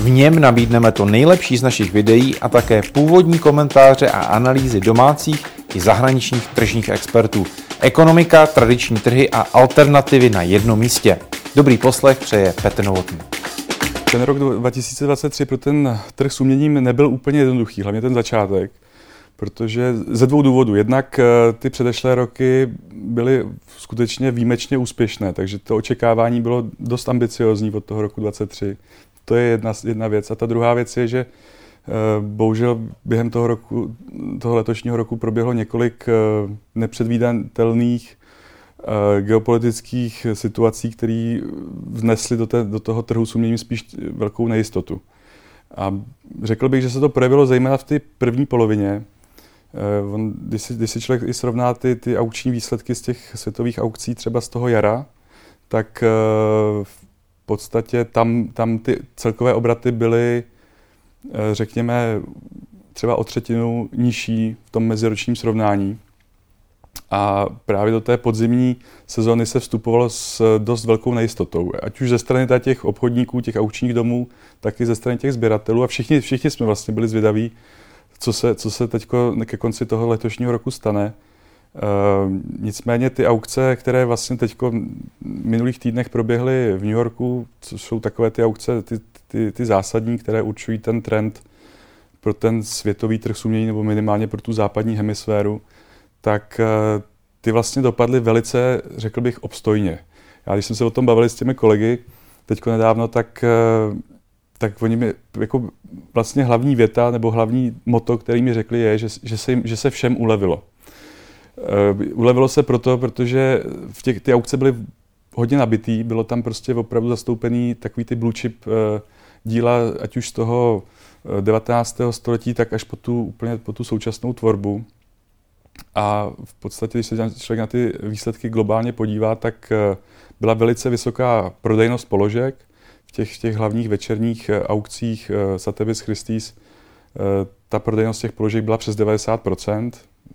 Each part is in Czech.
V něm nabídneme to nejlepší z našich videí a také původní komentáře a analýzy domácích i zahraničních tržních expertů. Ekonomika, tradiční trhy a alternativy na jednom místě. Dobrý poslech přeje Petr Novotný. Ten rok 2023 pro ten trh s uměním nebyl úplně jednoduchý, hlavně ten začátek, protože ze dvou důvodů. Jednak eh, ty předešlé roky byly skutečně výjimečně úspěšné, takže to očekávání bylo dost ambiciozní od toho roku 2023. To je jedna, jedna věc. A ta druhá věc je, že eh, bohužel během toho, roku, toho letošního roku proběhlo několik eh, nepředvídatelných eh, geopolitických situací, které vnesly do, do toho trhu s uměním spíš velkou nejistotu. A řekl bych, že se to projevilo zejména v té první polovině. On, když, si, když si člověk i srovná ty, ty aukční výsledky z těch světových aukcí třeba z toho jara, tak v podstatě tam, tam ty celkové obraty byly, eh, řekněme, třeba o třetinu nižší v tom meziročním srovnání. A právě do té podzimní sezóny se vstupovalo s dost velkou nejistotou. Ať už ze strany těch obchodníků, těch aukčních domů, tak i ze strany těch sběratelů. A všichni, všichni jsme vlastně byli zvědaví, co se, co se teď ke konci toho letošního roku stane. Uh, nicméně ty aukce, které vlastně teď v minulých týdnech proběhly v New Yorku, co jsou takové ty aukce, ty, ty, ty zásadní, které určují ten trend pro ten světový trh sumění nebo minimálně pro tu západní hemisféru, tak uh, ty vlastně dopadly velice, řekl bych, obstojně. Já když jsem se o tom bavil s těmi kolegy teďko nedávno, tak, uh, tak oni mi, jako vlastně hlavní věta nebo hlavní moto, který mi řekli, je, že, že, se, jim, že se všem ulevilo. Uh, ulevilo se proto, protože v těch, ty aukce byly hodně nabitý, bylo tam prostě opravdu zastoupený takový ty blue chip uh, díla, ať už z toho 19. století, tak až po tu, úplně po tu současnou tvorbu. A v podstatě, když se člověk na ty výsledky globálně podívá, tak byla velice vysoká prodejnost položek v těch, těch hlavních večerních aukcích Satevis Christis. Ta prodejnost těch položek byla přes 90%,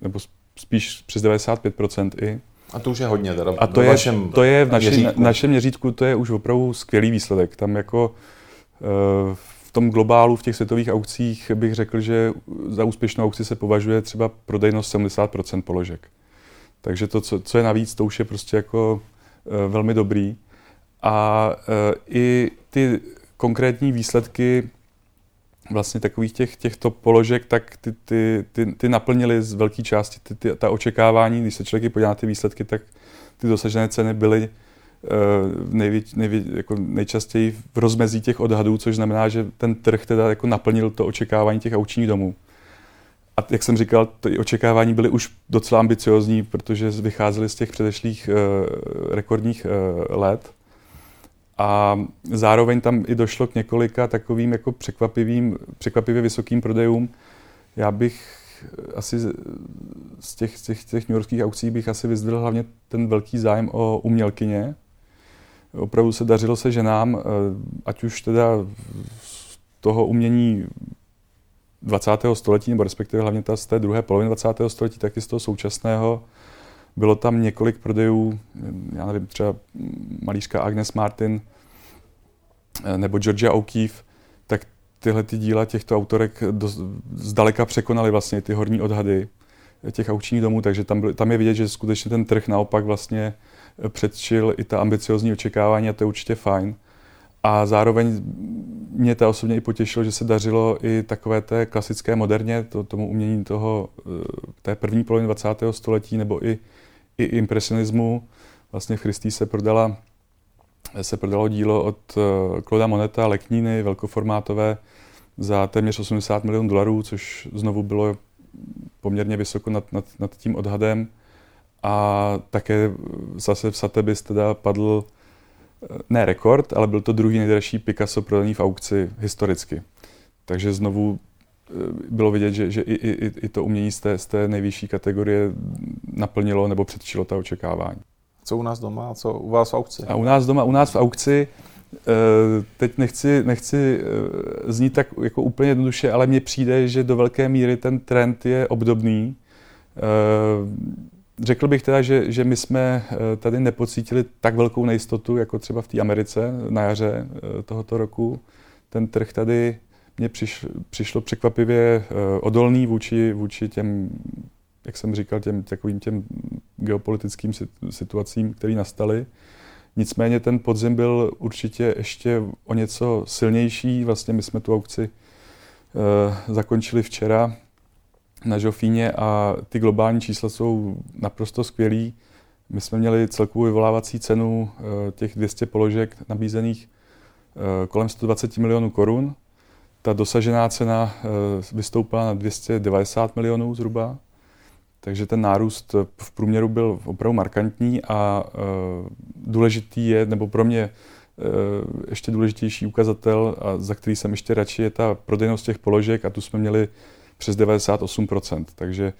nebo spíš přes 95% i. A to už je hodně teda. A to je, vašem to je v našem měřítku. našem měřítku, to je už opravdu skvělý výsledek. Tam jako uh, v tom globálu, v těch světových aukcích bych řekl, že za úspěšnou aukci se považuje třeba prodejnost 70% položek. Takže to, co, co je navíc, to už je prostě jako uh, velmi dobrý. A uh, i ty konkrétní výsledky vlastně takových těch, těchto položek, tak ty, ty, ty, ty naplnily z velké části ty, ty, ta očekávání. Když se člověk podívá na ty výsledky, tak ty dosažené ceny byly uh, největ, největ, jako nejčastěji v rozmezí těch odhadů, což znamená, že ten trh teda jako naplnil to očekávání těch aučních domů. A jak jsem říkal, ty očekávání byly už docela ambiciozní, protože vycházely z těch předešlých uh, rekordních uh, let. A zároveň tam i došlo k několika takovým jako překvapivým, překvapivě vysokým prodejům. Já bych asi z těch, z těch, těch newyorských aukcí bych asi vyzdvihl hlavně ten velký zájem o umělkyně. Opravdu se dařilo se ženám, eh, ať už teda z toho umění 20. století, nebo respektive hlavně ta z té druhé poloviny 20. století, tak i z toho současného. Bylo tam několik prodejů, já nevím, třeba malířka Agnes Martin eh, nebo Georgia O'Keeffe, tak tyhle ty díla těchto autorek dost, zdaleka překonaly vlastně ty horní odhady těch aukčních domů, takže tam, byl, tam je vidět, že skutečně ten trh naopak vlastně předčil i ta ambiciozní očekávání a to je určitě fajn. A zároveň mě to osobně i potěšilo, že se dařilo i takové té klasické moderně, to, tomu umění toho, eh, té první poloviny 20. století nebo i i impresionismu. Vlastně v Christí se prodala se prodalo dílo od eh, Moneta, Lekníny, velkoformátové, za téměř 80 milionů dolarů, což znovu bylo poměrně vysoko nad, nad, nad tím odhadem. A také zase v Sotheby's teda padl ne rekord, ale byl to druhý nejdražší Picasso prodaný v aukci historicky. Takže znovu bylo vidět, že, že i, i, i to umění z té, z té nejvyšší kategorie naplnilo nebo předčilo ta očekávání. Co u nás doma a co u vás v aukci? A u nás doma, u nás v aukci, teď nechci, nechci znít tak jako úplně jednoduše, ale mně přijde, že do velké míry ten trend je obdobný. Řekl bych teda, že, že my jsme tady nepocítili tak velkou nejistotu, jako třeba v té Americe na jaře tohoto roku. Ten trh tady mně přišlo, přišlo překvapivě odolný vůči, vůči těm, jak jsem říkal, těm takovým těm geopolitickým situacím, které nastaly. Nicméně ten podzim byl určitě ještě o něco silnější. Vlastně my jsme tu aukci zakončili včera na Žofíně a ty globální čísla jsou naprosto skvělý. My jsme měli celkovou vyvolávací cenu uh, těch 200 položek nabízených uh, kolem 120 milionů korun. Ta dosažená cena vystoupila na 290 milionů zhruba. Takže ten nárůst v průměru byl opravdu markantní a důležitý je, nebo pro mě ještě důležitější ukazatel, a za který jsem ještě radši, je ta prodejnost těch položek a tu jsme měli přes 98%, takže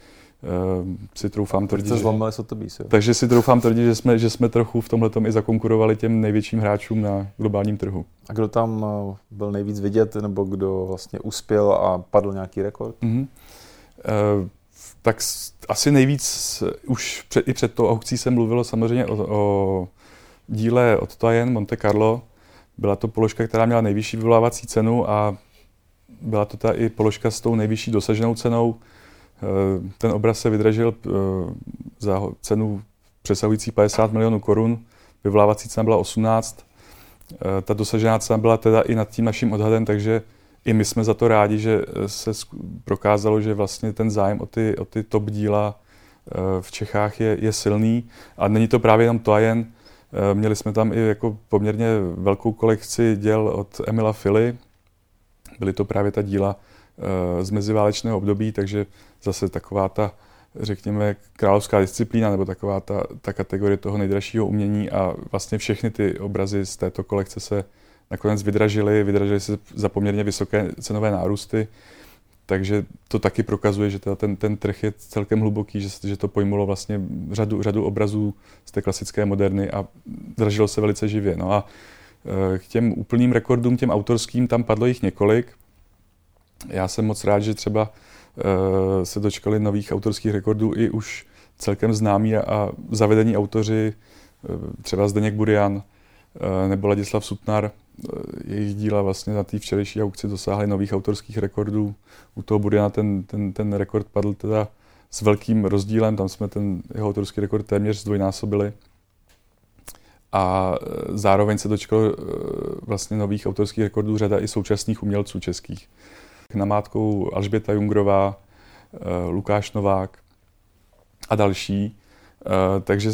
uh, si troufám tvrdit, že, zlomili takže si troufám tvrdit, že jsme, že jsme trochu v tomhle i zakonkurovali těm největším hráčům na globálním trhu. A kdo tam byl nejvíc vidět, nebo kdo vlastně uspěl a padl nějaký rekord? Mm-hmm. Uh, tak asi nejvíc už před, i před tou aukcí se mluvilo samozřejmě o, o díle od Tajen Monte Carlo. Byla to položka, která měla nejvyšší vyvolávací cenu a byla to ta i položka s tou nejvyšší dosaženou cenou. Eh, ten obraz se vydražil eh, za cenu přesahující 50 milionů korun, vyvolávací cena byla 18. Eh, ta dosažená cena byla teda i nad tím naším odhadem, takže i my jsme za to rádi, že se prokázalo, že vlastně ten zájem o ty, o ty top díla v Čechách je, je silný. A není to právě jenom to jen. Eh, měli jsme tam i jako poměrně velkou kolekci děl od Emila Fili. Byly to právě ta díla z meziválečného období, takže zase taková ta, řekněme, královská disciplína, nebo taková ta, ta kategorie toho nejdražšího umění a vlastně všechny ty obrazy z této kolekce se nakonec vydražili, vydražili se za poměrně vysoké cenové nárůsty, takže to taky prokazuje, že teda ten, ten trh je celkem hluboký, že, že to pojmulo vlastně řadu, řadu obrazů z té klasické moderny a dražilo se velice živě. No a k těm úplným rekordům, těm autorským, tam padlo jich několik. Já jsem moc rád, že třeba e, se dočkali nových autorských rekordů i už celkem známí a zavedení autoři, e, třeba Zdeněk Burian nebo Ladislav Sutnar, Eh, jejich díla vlastně na té včerejší aukci dosáhly nových autorských rekordů. U toho Buriana ten, ten, ten rekord padl teda s velkým rozdílem, tam jsme ten jeho autorský rekord téměř zdvojnásobili. A eh, zároveň se dočkalo eh, vlastně nových autorských rekordů řada i současných umělců českých. Namátkou Alžběta Jungrová, Lukáš Novák a další. Takže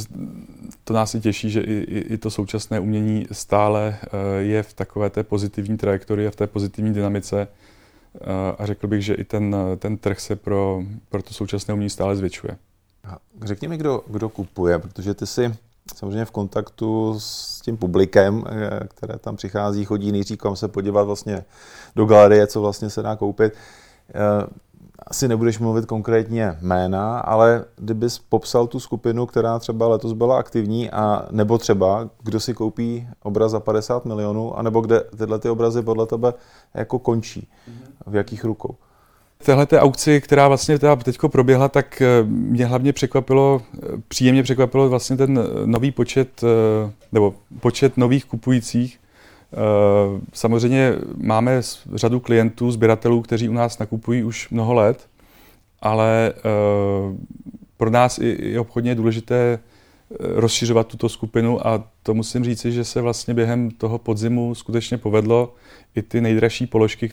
to nás i těší, že i, i, i to současné umění stále je v takové té pozitivní trajektorii a v té pozitivní dynamice a řekl bych, že i ten, ten trh se pro, pro to současné umění stále zvětšuje. Řekni mi, kdo, kdo kupuje, protože ty jsi samozřejmě v kontaktu s tím publikem, které tam přichází, chodí nejdřív se podívat vlastně do galerie, co vlastně se dá koupit asi nebudeš mluvit konkrétně jména, ale kdybys popsal tu skupinu, která třeba letos byla aktivní, a nebo třeba, kdo si koupí obraz za 50 milionů, anebo kde tyhle ty obrazy podle tebe jako končí, v jakých rukou? Téhle té aukci, která vlastně teda teďko proběhla, tak eh, mě hlavně překvapilo, eh, příjemně překvapilo vlastně ten nový počet, eh, nebo počet nových kupujících, Eh, samozřejmě máme řadu klientů, sběratelů, kteří u nás nakupují už mnoho let, ale eh, pro nás i obchodně je důležité eh, rozšiřovat tuto skupinu a to musím říci, že se vlastně během toho podzimu skutečně povedlo. I ty nejdražší položky,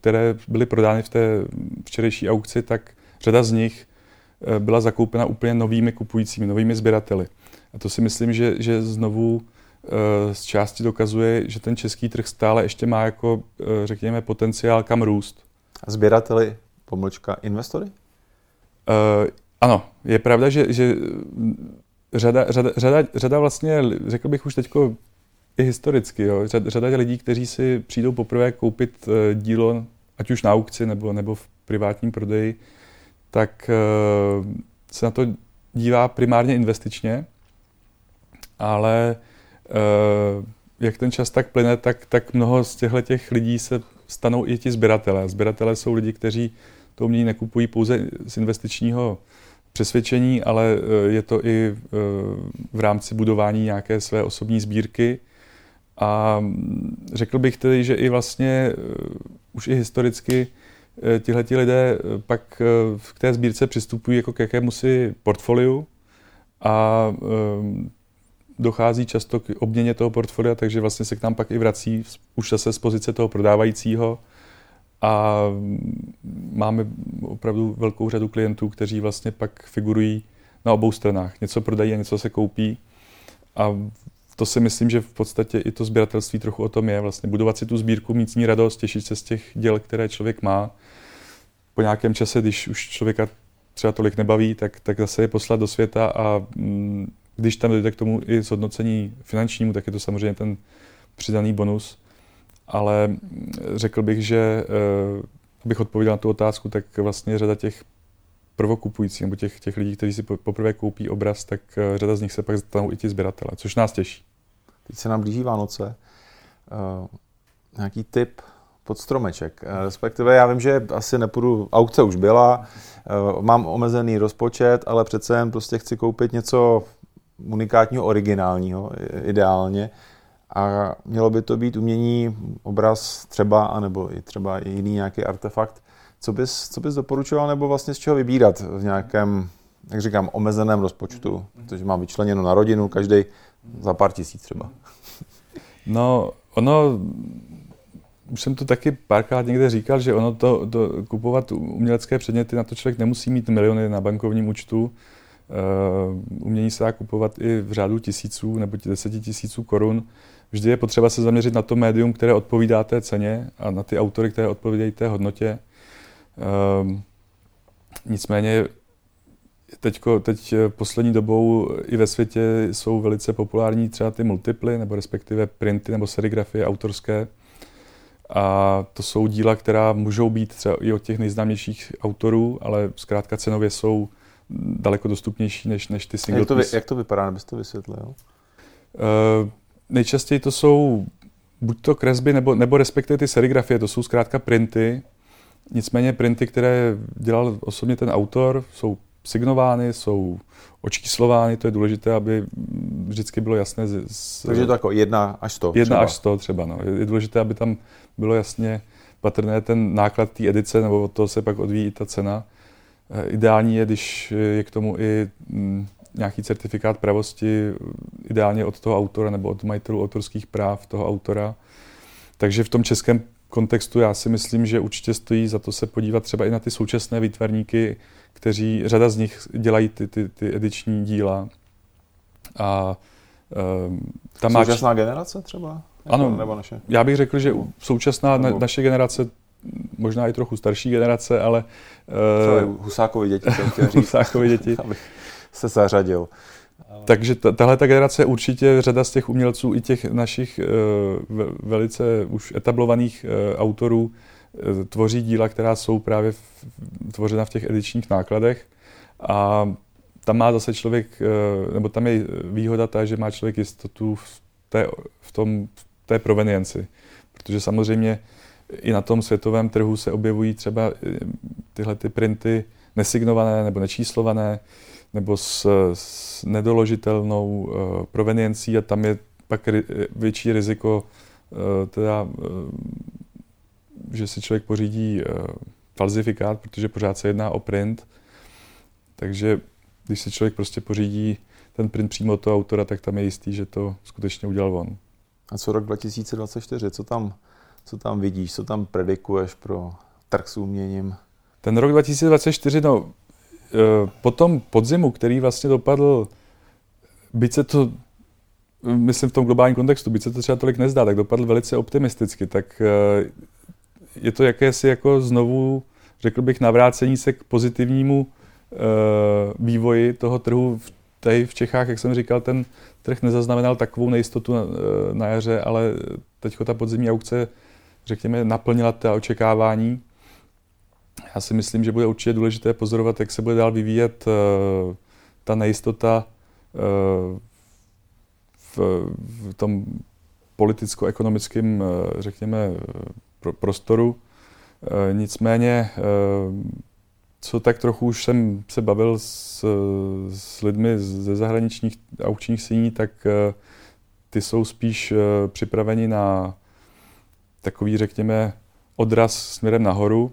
které byly prodány v té včerejší aukci, tak řada z nich byla zakoupena úplně novými kupujícími, novými sběrateli. A to si myslím, že, že znovu Eh, z části dokazuje, že ten český trh stále ještě má jako, eh, řekněme, potenciál kam růst. A sběrateli, pomlčka, investory? Uh, ano, je pravda, že, že řada, řada, řada, řada vlastně, řekl bych už teďko i historicky, jo, řada, lidí, kteří si přijdou poprvé koupit uh, dílo ať už na aukci nebo, nebo v privátním prodeji, tak se na to dívá primárně investičně, ale jak ten čas tak plyne, tak, tak mnoho z těchto těch lidí se stanou i ti sběratelé. Sběratelé jsou lidi, kteří to umění nekupují pouze z investičního přesvědčení, ale e, je to i e, v rámci budování nějaké své osobní sbírky. A řekl bych tedy, že i vlastně e, už i historicky tihleti lidé pak k té sbírce přistupují jako k jakému si portfoliu a dochází často k obměně toho portfolia, takže vlastně se k nám pak i vrací už zase z pozice toho prodávajícího a máme opravdu velkou řadu klientů, kteří vlastně pak figurují na obou stranách. Něco prodají a něco se koupí. A to si myslím, že v podstatě i to sběratelství trochu o tom je. Vlastně budovat si tu sbírku, mít s ní radost, těšit se z těch děl, které člověk má. Po nějakém čase, když už člověka třeba tolik nebaví, tak, tak zase je poslat do světa a mm, když tam dojde k tomu i zhodnocení finančnímu, tak je to samozřejmě ten přidaný bonus. Ale řekl bych, že eh, abych odpověděl na tu otázku, tak vlastně řada těch prvokupujících nebo těch, těch lidí, kteří si poprvé koupí obraz, tak eh, řada z nich se pak stanou i ti sběratele, což nás těší. Teď se nám blíží Vánoce. Uh, nějaký tip pod stromeček. Respektive já vím, že asi nepůjdu, aukce už byla, mám omezený rozpočet, ale přece jen prostě chci koupit něco unikátního, originálního, ideálně. A mělo by to být umění, obraz třeba, anebo i třeba i jiný nějaký artefakt. Co bys, co bys doporučoval, nebo vlastně z čeho vybírat v nějakém, jak říkám, omezeném rozpočtu? Protože mám vyčleněno na rodinu, každý za pár tisíc třeba. No, ono, už jsem to taky párkrát někde říkal, že ono to, to kupovat umělecké předměty, na to člověk nemusí mít miliony na bankovním účtu, Uh, umění se dá kupovat i v řádu tisíců nebo deseti tisíců korun. Vždy je potřeba se zaměřit na to médium, které odpovídá té ceně a na ty autory, které odpovídají té hodnotě. Uh, nicméně teďko, teď poslední dobou i ve světě jsou velice populární třeba ty multiply, nebo respektive printy nebo serigrafie autorské. A to jsou díla, která můžou být třeba i od těch nejznámějších autorů, ale zkrátka cenově jsou daleko dostupnější než, než ty single jak to, piece. jak to vypadá, abyste to vysvětlil? Uh, nejčastěji to jsou buď to kresby, nebo, nebo respektive ty serigrafie, to jsou zkrátka printy. Nicméně printy, které dělal osobně ten autor, jsou signovány, jsou očíslovány, to je důležité, aby vždycky bylo jasné. Z, z, Takže to jako jedna až sto. Jedna třeba. až sto třeba. No. Je, je důležité, aby tam bylo jasně patrné ten náklad té edice, nebo od toho se pak odvíjí ta cena. Eh, ideální je, když je k tomu i mm, nějaký certifikát pravosti, ideálně od toho autora nebo od majitelů autorských práv toho autora. Takže v tom českém kontextu já si myslím, že určitě stojí za to se podívat třeba i na ty současné výtvarníky, kteří, řada z nich dělají ty, ty, ty ediční díla. A um, tam Současná má... generace třeba? Ano, nebo naše? já bych řekl, že současná na, naše generace možná i trochu starší generace, ale... Uh, Husákovi děti, to chtěl říct. Husákovi děti. Se zařadil. Takže tahle ta generace určitě řada z těch umělců i těch našich uh, velice už etablovaných uh, autorů uh, tvoří díla, která jsou právě tvořena v těch edičních nákladech a tam má zase člověk, nebo tam je výhoda ta, že má člověk jistotu v té, v tom, v té provenienci. Protože samozřejmě i na tom světovém trhu se objevují třeba eh, tyhle ty printy nesignované nebo nečíslované nebo s, s nedoložitelnou uh, proveniencí a tam je pak ri, větší riziko uh, teda, že si člověk pořídí falzifikát, protože pořád se jedná o print. Takže když si člověk prostě pořídí ten print přímo od toho autora, tak tam je jistý, že to skutečně udělal on. A co rok 2024, co tam co tam vidíš, co tam predikuješ pro trh s uměním? Ten rok 2024, no, po tom podzimu, který vlastně dopadl, byť se to, myslím v tom globálním kontextu, byť se to třeba tolik nezdá, tak dopadl velice optimisticky, tak e, je to jakési jako znovu, řekl bych, navrácení se k pozitivnímu vývoji toho trhu tady v Čechách, jak jsem říkal, ten trh nezaznamenal takovou nejistotu na, na jaře, ale teď ta podzimní aukce řekněme, naplnila ta očekávání. Já si myslím, že bude určitě důležité pozorovat, jak se bude dál vyvíjet uh, ta nejistota uh, v, tom politicko-ekonomickém, uh, řekněme, pro, prostoru. Nicméně, co tak trochu už jsem se bavil s, s lidmi ze zahraničních aukčních síní, tak ty jsou spíš připraveni na takový, řekněme, odraz směrem nahoru.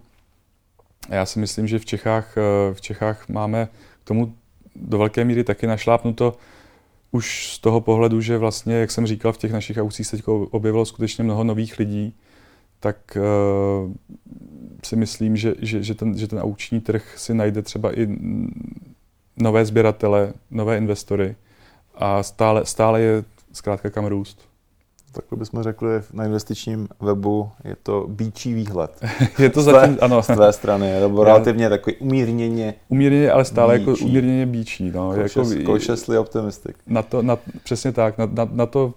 Já si myslím, že v Čechách, uh, v Čechách máme k tomu do velké míry taky našlápnuto už z toho pohledu, že vlastně, jak jsem říkal, v těch našich aukcích se objevilo skutečně mnoho nových lidí, tak uh, si myslím, že, že, že, ten, že ten aukční trh si najde třeba i nové sběratele, nové investory a stále, stále je zkrátka kam růst. Takhle bychom řekli na investičním webu, je to bíčí výhled. je to zatím, ano. Z tvé strany, nebo relativně takový umírněně Umírněně, ale stále bíčí. jako umírněně bíčí. No. Cautiously jako, optimistic. Na to, na, přesně tak, na, na, na to,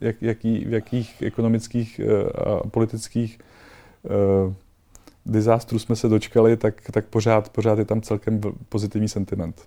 jak, jaký, v jakých ekonomických uh, a politických uh, disastrů jsme se dočkali, tak, tak pořád, pořád je tam celkem pozitivní sentiment.